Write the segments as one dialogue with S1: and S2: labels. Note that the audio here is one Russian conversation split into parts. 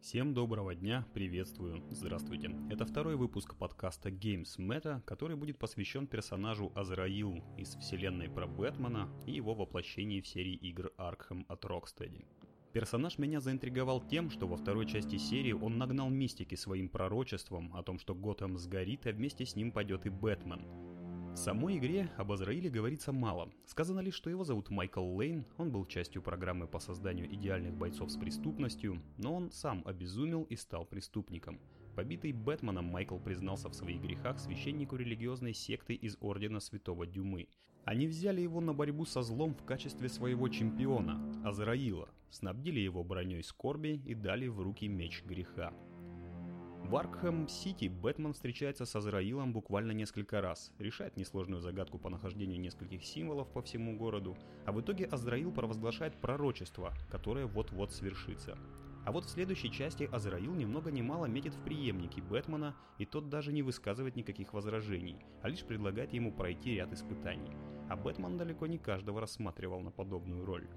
S1: Всем доброго дня, приветствую, здравствуйте. Это второй выпуск подкаста Games Meta, который будет посвящен персонажу Азраил из вселенной про Бэтмена и его воплощении в серии игр Arkham от Rocksteady. Персонаж меня заинтриговал тем, что во второй части серии он нагнал мистики своим пророчеством о том, что Готэм сгорит, а вместе с ним пойдет и Бэтмен – в самой игре об Азраиле говорится мало. Сказано лишь, что его зовут Майкл Лейн, он был частью программы по созданию идеальных бойцов с преступностью, но он сам обезумел и стал преступником. Побитый Бэтменом, Майкл признался в своих грехах священнику религиозной секты из Ордена Святого Дюмы. Они взяли его на борьбу со злом в качестве своего чемпиона, Азраила, снабдили его броней скорби и дали в руки меч греха. В Аркхэм-Сити Бэтмен встречается с Азраилом буквально несколько раз, решает несложную загадку по нахождению нескольких символов по всему городу, а в итоге Азраил провозглашает пророчество, которое вот-вот свершится. А вот в следующей части Азраил немного не мало метит в преемнике Бэтмена, и тот даже не высказывает никаких возражений, а лишь предлагает ему пройти ряд испытаний. А Бэтмен далеко не каждого рассматривал на подобную роль.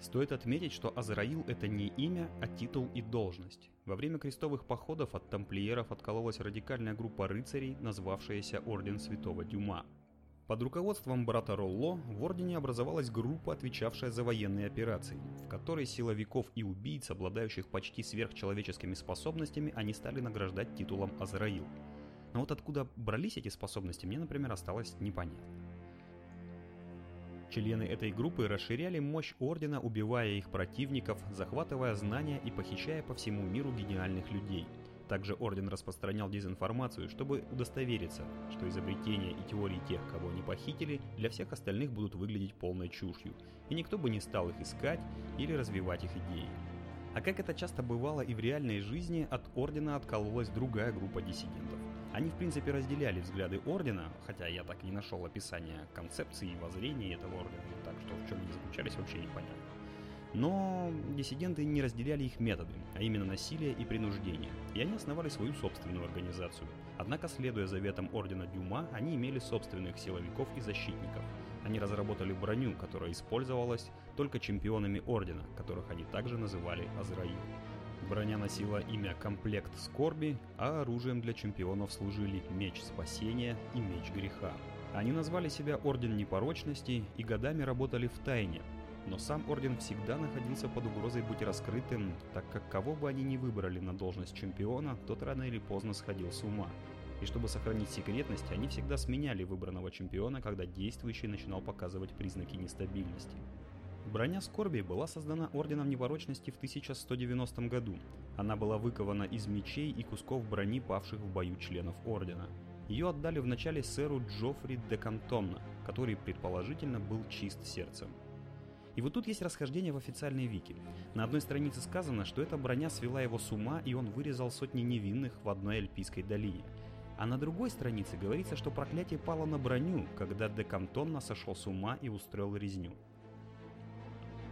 S1: Стоит отметить, что Азраил – это не имя, а титул и должность. Во время крестовых походов от тамплиеров откололась радикальная группа рыцарей, назвавшаяся Орден Святого Дюма. Под руководством брата Ролло в Ордене образовалась группа, отвечавшая за военные операции, в которой силовиков и убийц, обладающих почти сверхчеловеческими способностями, они стали награждать титулом Азраил. Но вот откуда брались эти способности, мне, например, осталось непонятно. Члены этой группы расширяли мощь Ордена, убивая их противников, захватывая знания и похищая по всему миру гениальных людей. Также Орден распространял дезинформацию, чтобы удостовериться, что изобретения и теории тех, кого они похитили, для всех остальных будут выглядеть полной чушью, и никто бы не стал их искать или развивать их идеи. А как это часто бывало и в реальной жизни, от Ордена откололась другая группа диссидентов. Они, в принципе, разделяли взгляды Ордена, хотя я так и не нашел описания концепции и воззрения этого Ордена, так что в чем они заключались, вообще непонятно. Но диссиденты не разделяли их методы, а именно насилие и принуждение, и они основали свою собственную организацию. Однако, следуя заветам Ордена Дюма, они имели собственных силовиков и защитников. Они разработали броню, которая использовалась только чемпионами Ордена, которых они также называли Азраил. Броня носила имя «Комплект скорби», а оружием для чемпионов служили меч спасения и меч греха. Они назвали себя Орден Непорочности и годами работали в тайне, но сам Орден всегда находился под угрозой быть раскрытым, так как кого бы они ни выбрали на должность чемпиона, тот рано или поздно сходил с ума. И чтобы сохранить секретность, они всегда сменяли выбранного чемпиона, когда действующий начинал показывать признаки нестабильности. Броня скорби была создана Орденом Непорочности в 1190 году. Она была выкована из мечей и кусков брони павших в бою членов Ордена. Ее отдали вначале сэру Джоффри де Кантонна, который предположительно был чист сердцем. И вот тут есть расхождение в официальной вики. На одной странице сказано, что эта броня свела его с ума, и он вырезал сотни невинных в одной альпийской долине. А на другой странице говорится, что проклятие пало на броню, когда де Кантонна сошел с ума и устроил резню.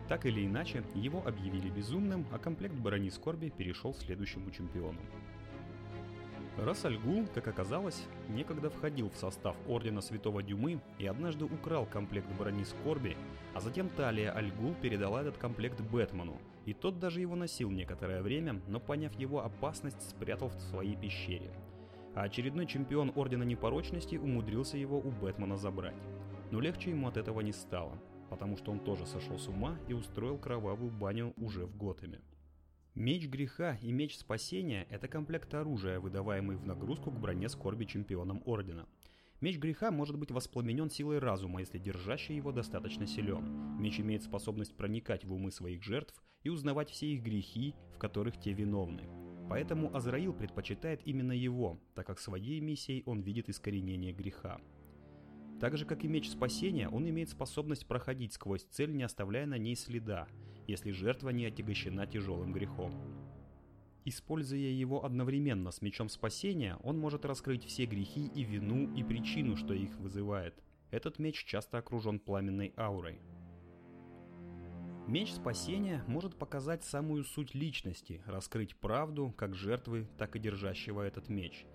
S1: Так или иначе, его объявили безумным, а комплект брони скорби перешел следующему чемпиону. Расальгул, как оказалось, некогда входил в состав Ордена Святого Дюмы и однажды украл комплект брони Скорби, а затем Талия Альгул передала этот комплект Бэтмену, и тот даже его носил некоторое время, но поняв его опасность, спрятал в своей пещере. А очередной чемпион Ордена Непорочности умудрился его у Бэтмена забрать. Но легче ему от этого не стало – потому что он тоже сошел с ума и устроил кровавую баню уже в Готэме. Меч греха и меч спасения – это комплект оружия, выдаваемый в нагрузку к броне скорби чемпионам Ордена. Меч греха может быть воспламенен силой разума, если держащий его достаточно силен. Меч имеет способность проникать в умы своих жертв и узнавать все их грехи, в которых те виновны. Поэтому Азраил предпочитает именно его, так как своей миссией он видит искоренение греха. Так же, как и меч спасения, он имеет способность проходить сквозь цель, не оставляя на ней следа, если жертва не отягощена тяжелым грехом. Используя его одновременно с мечом спасения, он может раскрыть все грехи и вину и причину, что их вызывает. Этот меч часто окружен пламенной аурой. Меч спасения может показать самую суть личности, раскрыть правду как жертвы, так и держащего этот меч –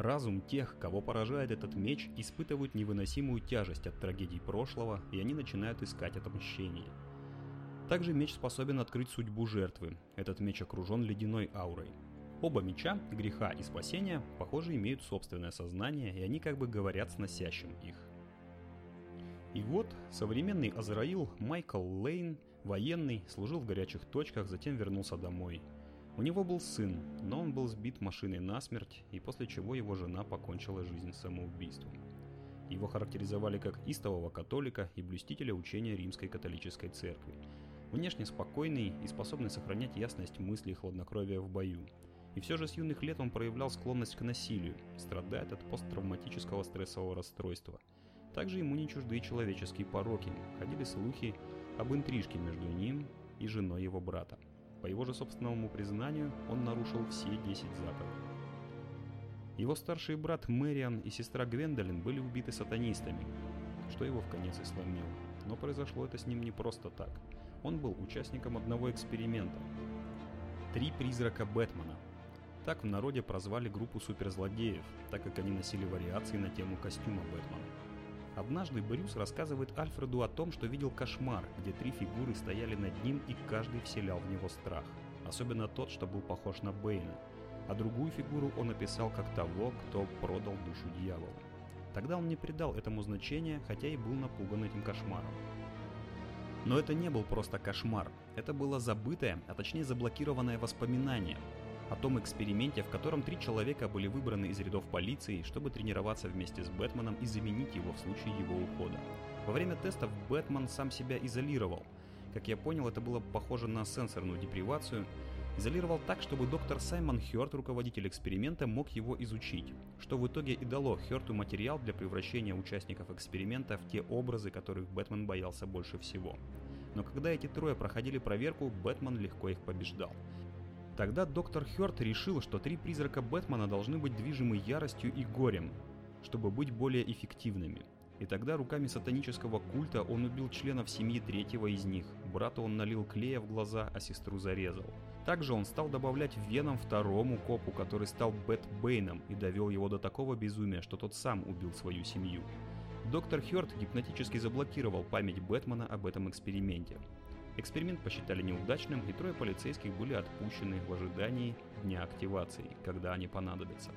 S1: Разум тех, кого поражает этот меч, испытывают невыносимую тяжесть от трагедий прошлого, и они начинают искать отмщение. Также меч способен открыть судьбу жертвы. Этот меч окружен ледяной аурой. Оба меча, греха и спасения, похоже, имеют собственное сознание, и они как бы говорят с носящим их. И вот современный Азраил Майкл Лейн, военный, служил в горячих точках, затем вернулся домой. У него был сын, но он был сбит машиной насмерть, и после чего его жена покончила жизнь самоубийством. Его характеризовали как истового католика и блюстителя учения Римской католической церкви. Внешне спокойный и способный сохранять ясность мысли и хладнокровие в бою. И все же с юных лет он проявлял склонность к насилию, страдает от посттравматического стрессового расстройства – также ему не чужды человеческие пороки. Ходили слухи об интрижке между ним и женой его брата. По его же собственному признанию, он нарушил все 10 заповедей. Его старший брат Мэриан и сестра Гвендолин были убиты сатанистами, что его в конец и сломило. Но произошло это с ним не просто так. Он был участником одного эксперимента. Три призрака Бэтмена. Так в народе прозвали группу суперзлодеев, так как они носили вариации на тему костюма Бэтмена. Однажды Брюс рассказывает Альфреду о том, что видел кошмар, где три фигуры стояли над ним и каждый вселял в него страх. Особенно тот, что был похож на Бэйна. А другую фигуру он описал как того, кто продал душу дьяволу. Тогда он не придал этому значения, хотя и был напуган этим кошмаром. Но это не был просто кошмар. Это было забытое, а точнее заблокированное воспоминание, о том эксперименте, в котором три человека были выбраны из рядов полиции, чтобы тренироваться вместе с Бэтменом и заменить его в случае его ухода. Во время тестов Бэтмен сам себя изолировал. Как я понял, это было похоже на сенсорную депривацию. Изолировал так, чтобы доктор Саймон Хёрт, руководитель эксперимента, мог его изучить, что в итоге и дало Хёрту материал для превращения участников эксперимента в те образы, которых Бэтмен боялся больше всего. Но когда эти трое проходили проверку, Бэтмен легко их побеждал. Тогда доктор Хёрт решил, что три призрака Бэтмена должны быть движимы яростью и горем, чтобы быть более эффективными. И тогда руками сатанического культа он убил членов семьи третьего из них. Брату он налил клея в глаза, а сестру зарезал. Также он стал добавлять веном второму копу, который стал Бэт Бэйном и довел его до такого безумия, что тот сам убил свою семью. Доктор Хёрт гипнотически заблокировал память Бэтмена об этом эксперименте. Эксперимент посчитали неудачным, и трое полицейских были отпущены в ожидании дня активации, когда они понадобятся.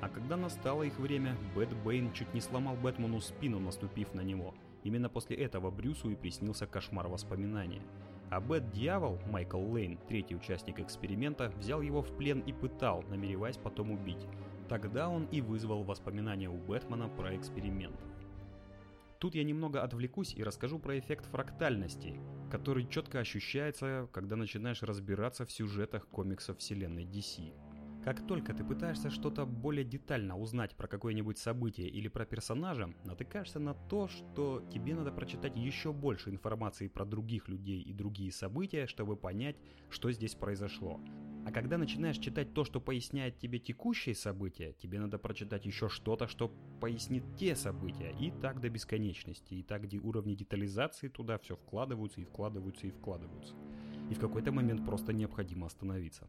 S1: А когда настало их время, Бэт Бэйн чуть не сломал Бэтмену спину, наступив на него. Именно после этого Брюсу и приснился кошмар воспоминания. А Бэт-дьявол, Майкл Лейн, третий участник эксперимента, взял его в плен и пытал, намереваясь потом убить. Тогда он и вызвал воспоминания у Бэтмена про эксперимент. Тут я немного отвлекусь и расскажу про эффект фрактальности, который четко ощущается, когда начинаешь разбираться в сюжетах комиксов вселенной DC. Как только ты пытаешься что-то более детально узнать про какое-нибудь событие или про персонажа, натыкаешься на то, что тебе надо прочитать еще больше информации про других людей и другие события, чтобы понять, что здесь произошло. А когда начинаешь читать то, что поясняет тебе текущие события, тебе надо прочитать еще что-то, что пояснит те события, и так до бесконечности, и так где уровни детализации туда все вкладываются и вкладываются и вкладываются. И в какой-то момент просто необходимо остановиться.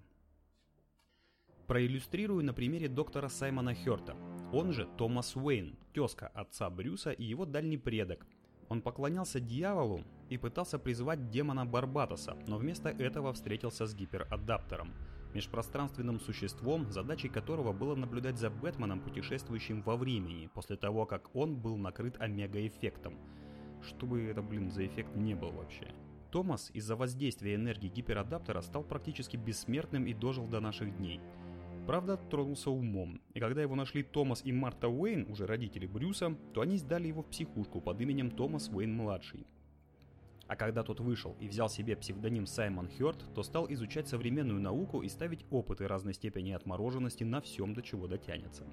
S1: Проиллюстрирую на примере доктора Саймона Хёрта. Он же Томас Уэйн, тезка отца Брюса и его дальний предок. Он поклонялся дьяволу и пытался призвать демона Барбатоса, но вместо этого встретился с гиперадаптером, межпространственным существом, задачей которого было наблюдать за Бэтменом, путешествующим во времени, после того, как он был накрыт омега-эффектом. Что бы это, блин, за эффект не был вообще. Томас из-за воздействия энергии гиперадаптера стал практически бессмертным и дожил до наших дней – Правда, тронулся умом, и когда его нашли Томас и Марта Уэйн, уже родители Брюса, то они сдали его в психушку под именем Томас Уэйн-младший. А когда тот вышел и взял себе псевдоним Саймон Хёрд, то стал изучать современную науку и ставить опыты разной степени отмороженности на всем, до чего дотянется.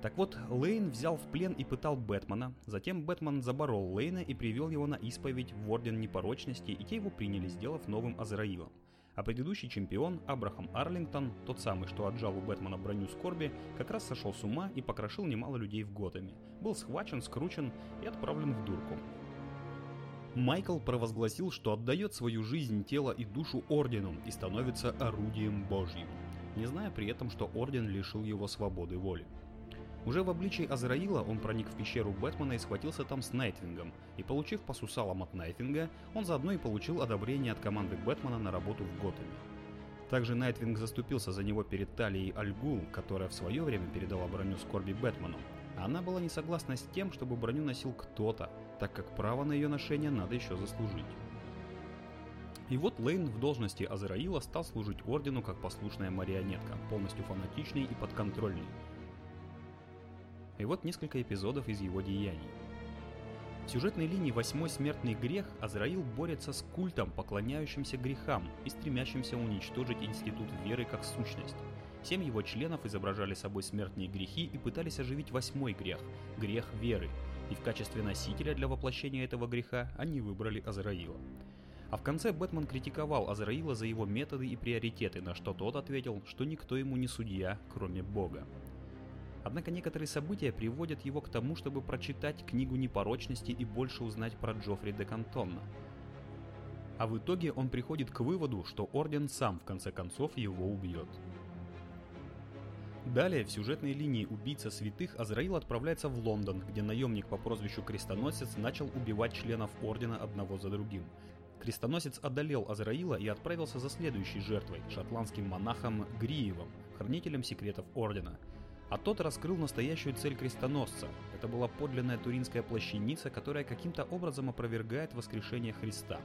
S1: Так вот, Лейн взял в плен и пытал Бэтмена, затем Бэтмен заборол Лейна и привел его на исповедь в Орден Непорочности, и те его приняли, сделав новым Азраилом а предыдущий чемпион Абрахам Арлингтон, тот самый, что отжал у Бэтмена броню скорби, как раз сошел с ума и покрошил немало людей в Готэме, был схвачен, скручен и отправлен в дурку. Майкл провозгласил, что отдает свою жизнь, тело и душу Ордену и становится орудием Божьим, не зная при этом, что Орден лишил его свободы воли. Уже в обличии Азраила он проник в пещеру Бэтмена и схватился там с Найтвингом, и получив по сусалам от Найтвинга, он заодно и получил одобрение от команды Бэтмена на работу в Готэме. Также Найтвинг заступился за него перед Талией Альгул, которая в свое время передала броню Скорби Бэтмену. Она была не согласна с тем, чтобы броню носил кто-то, так как право на ее ношение надо еще заслужить. И вот Лейн в должности Азраила стал служить Ордену как послушная марионетка, полностью фанатичный и подконтрольный. И вот несколько эпизодов из его деяний. В сюжетной линии «Восьмой смертный грех» Азраил борется с культом, поклоняющимся грехам и стремящимся уничтожить институт веры как сущность. Семь его членов изображали собой смертные грехи и пытались оживить восьмой грех – грех веры. И в качестве носителя для воплощения этого греха они выбрали Азраила. А в конце Бэтмен критиковал Азраила за его методы и приоритеты, на что тот ответил, что никто ему не судья, кроме Бога. Однако некоторые события приводят его к тому, чтобы прочитать книгу непорочности и больше узнать про Джоффри де Кантонна. А в итоге он приходит к выводу, что Орден сам в конце концов его убьет. Далее в сюжетной линии «Убийца святых» Азраил отправляется в Лондон, где наемник по прозвищу Крестоносец начал убивать членов Ордена одного за другим. Крестоносец одолел Азраила и отправился за следующей жертвой, шотландским монахом Гриевым, хранителем секретов Ордена. А тот раскрыл настоящую цель крестоносца. Это была подлинная туринская плащаница, которая каким-то образом опровергает воскрешение Христа.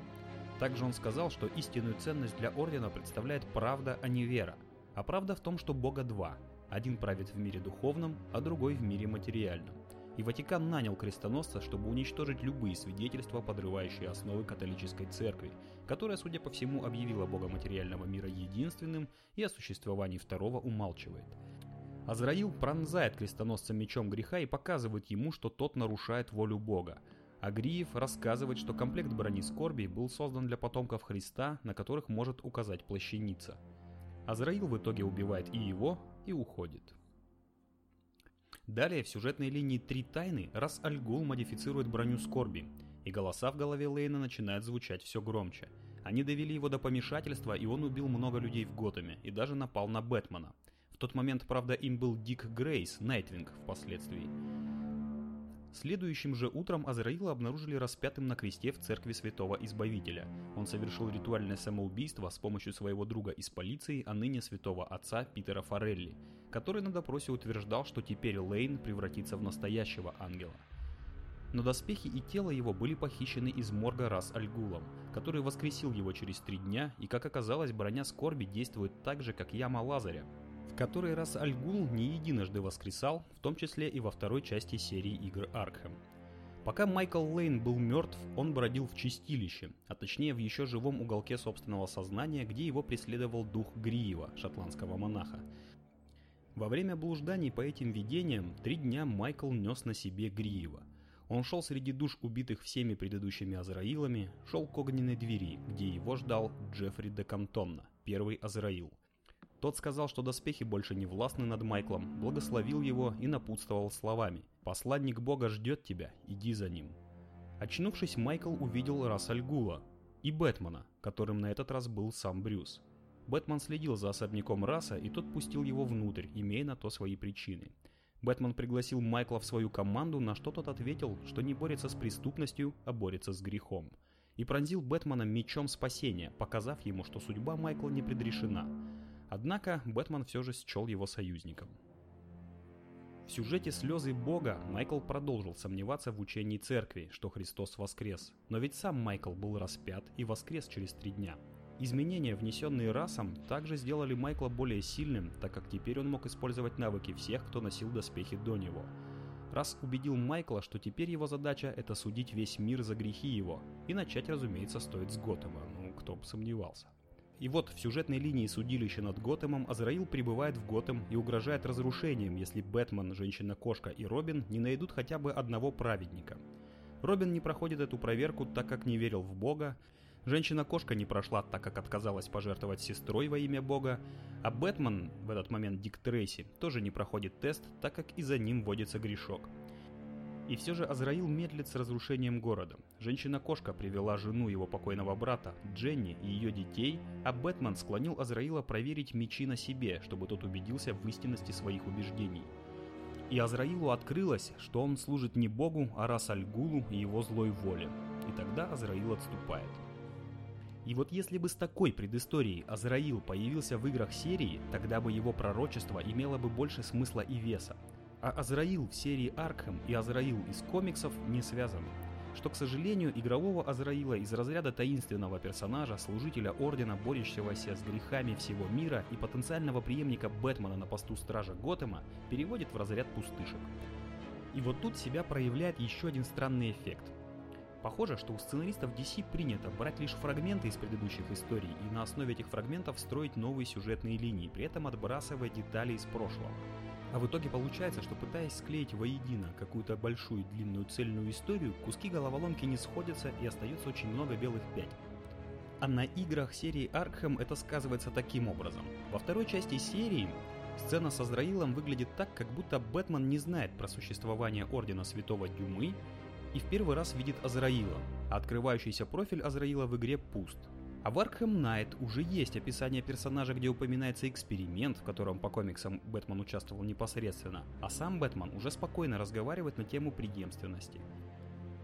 S1: Также он сказал, что истинную ценность для Ордена представляет правда, а не вера. А правда в том, что Бога два. Один правит в мире духовном, а другой в мире материальном и Ватикан нанял крестоносца, чтобы уничтожить любые свидетельства, подрывающие основы католической церкви, которая, судя по всему, объявила Бога материального мира единственным и о существовании второго умалчивает. Азраил пронзает крестоносца мечом греха и показывает ему, что тот нарушает волю Бога. А Гриев рассказывает, что комплект брони скорби был создан для потомков Христа, на которых может указать плащаница. Азраил в итоге убивает и его, и уходит. Далее в сюжетной линии «Три тайны» раз Альгул модифицирует броню скорби, и голоса в голове Лейна начинают звучать все громче. Они довели его до помешательства, и он убил много людей в Готэме, и даже напал на Бэтмена. В тот момент, правда, им был Дик Грейс, Найтвинг впоследствии. Следующим же утром Азраила обнаружили распятым на кресте в церкви Святого Избавителя. Он совершил ритуальное самоубийство с помощью своего друга из полиции, а ныне святого отца Питера Форелли, который на допросе утверждал, что теперь Лейн превратится в настоящего ангела. Но доспехи и тело его были похищены из морга Рас Альгулом, который воскресил его через три дня, и, как оказалось, броня скорби действует так же, как яма Лазаря, который раз Альгул не единожды воскресал, в том числе и во второй части серии игр Аркхэм. Пока Майкл Лейн был мертв, он бродил в чистилище, а точнее в еще живом уголке собственного сознания, где его преследовал дух Гриева, шотландского монаха. Во время блужданий по этим видениям три дня Майкл нес на себе Гриева. Он шел среди душ убитых всеми предыдущими Азраилами, шел к огненной двери, где его ждал Джеффри де Кантонна, первый Азраил – тот сказал, что доспехи больше не властны над Майклом, благословил его и напутствовал словами «Посланник Бога ждет тебя, иди за ним». Очнувшись, Майкл увидел Рассальгула и Бэтмена, которым на этот раз был сам Брюс. Бэтмен следил за особняком Раса, и тот пустил его внутрь, имея на то свои причины. Бэтмен пригласил Майкла в свою команду, на что тот ответил, что не борется с преступностью, а борется с грехом. И пронзил Бэтмена мечом спасения, показав ему, что судьба Майкла не предрешена. Однако Бэтмен все же счел его союзником. В сюжете «Слезы Бога» Майкл продолжил сомневаться в учении церкви, что Христос воскрес. Но ведь сам Майкл был распят и воскрес через три дня. Изменения, внесенные расом, также сделали Майкла более сильным, так как теперь он мог использовать навыки всех, кто носил доспехи до него. Раз убедил Майкла, что теперь его задача это судить весь мир за грехи его. И начать, разумеется, стоит с Готэма, ну кто бы сомневался. И вот в сюжетной линии судилища над Готэмом Азраил прибывает в Готэм и угрожает разрушением, если Бэтмен, Женщина-кошка и Робин не найдут хотя бы одного праведника. Робин не проходит эту проверку, так как не верил в Бога, Женщина-кошка не прошла, так как отказалась пожертвовать сестрой во имя Бога, а Бэтмен, в этот момент Дик Трейси, тоже не проходит тест, так как и за ним водится грешок – и все же Азраил медлит с разрушением города. Женщина-кошка привела жену его покойного брата, Дженни и ее детей, а Бэтмен склонил Азраила проверить мечи на себе, чтобы тот убедился в истинности своих убеждений. И Азраилу открылось, что он служит не Богу, а Расальгулу и его злой воле. И тогда Азраил отступает. И вот если бы с такой предысторией Азраил появился в играх серии, тогда бы его пророчество имело бы больше смысла и веса. А Азраил в серии Аркхэм и Азраил из комиксов не связаны. Что, к сожалению, игрового Азраила из разряда таинственного персонажа, служителя Ордена, борющегося с грехами всего мира и потенциального преемника Бэтмена на посту Стража Готэма, переводит в разряд пустышек. И вот тут себя проявляет еще один странный эффект. Похоже, что у сценаристов DC принято брать лишь фрагменты из предыдущих историй и на основе этих фрагментов строить новые сюжетные линии, при этом отбрасывая детали из прошлого. А в итоге получается, что пытаясь склеить воедино какую-то большую длинную цельную историю, куски головоломки не сходятся и остается очень много белых пятен. А на играх серии Аркхэм это сказывается таким образом. Во второй части серии сцена с Азраилом выглядит так, как будто Бэтмен не знает про существование Ордена Святого Дюмы и в первый раз видит Азраила, а открывающийся профиль Азраила в игре пуст. А в Arkham Knight уже есть описание персонажа, где упоминается эксперимент, в котором по комиксам Бэтмен участвовал непосредственно, а сам Бэтмен уже спокойно разговаривает на тему преемственности.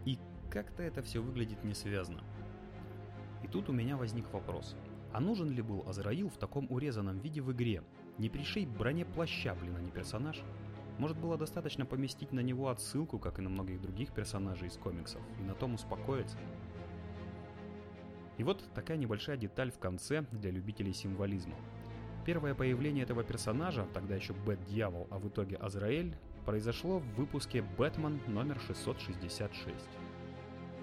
S1: И как-то это все выглядит несвязно. И тут у меня возник вопрос. А нужен ли был Азраил в таком урезанном виде в игре? Не пришей броне плаща, блин, а не персонаж? Может было достаточно поместить на него отсылку, как и на многих других персонажей из комиксов, и на том успокоиться? И вот такая небольшая деталь в конце для любителей символизма. Первое появление этого персонажа, тогда еще Бэт-дьявол, а в итоге Азраэль, произошло в выпуске «Бэтмен» номер 666.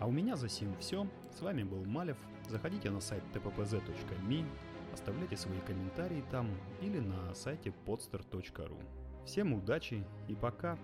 S1: А у меня за сим все. С вами был Малев. Заходите на сайт tppz.me, оставляйте свои комментарии там или на сайте podster.ru. Всем удачи и пока!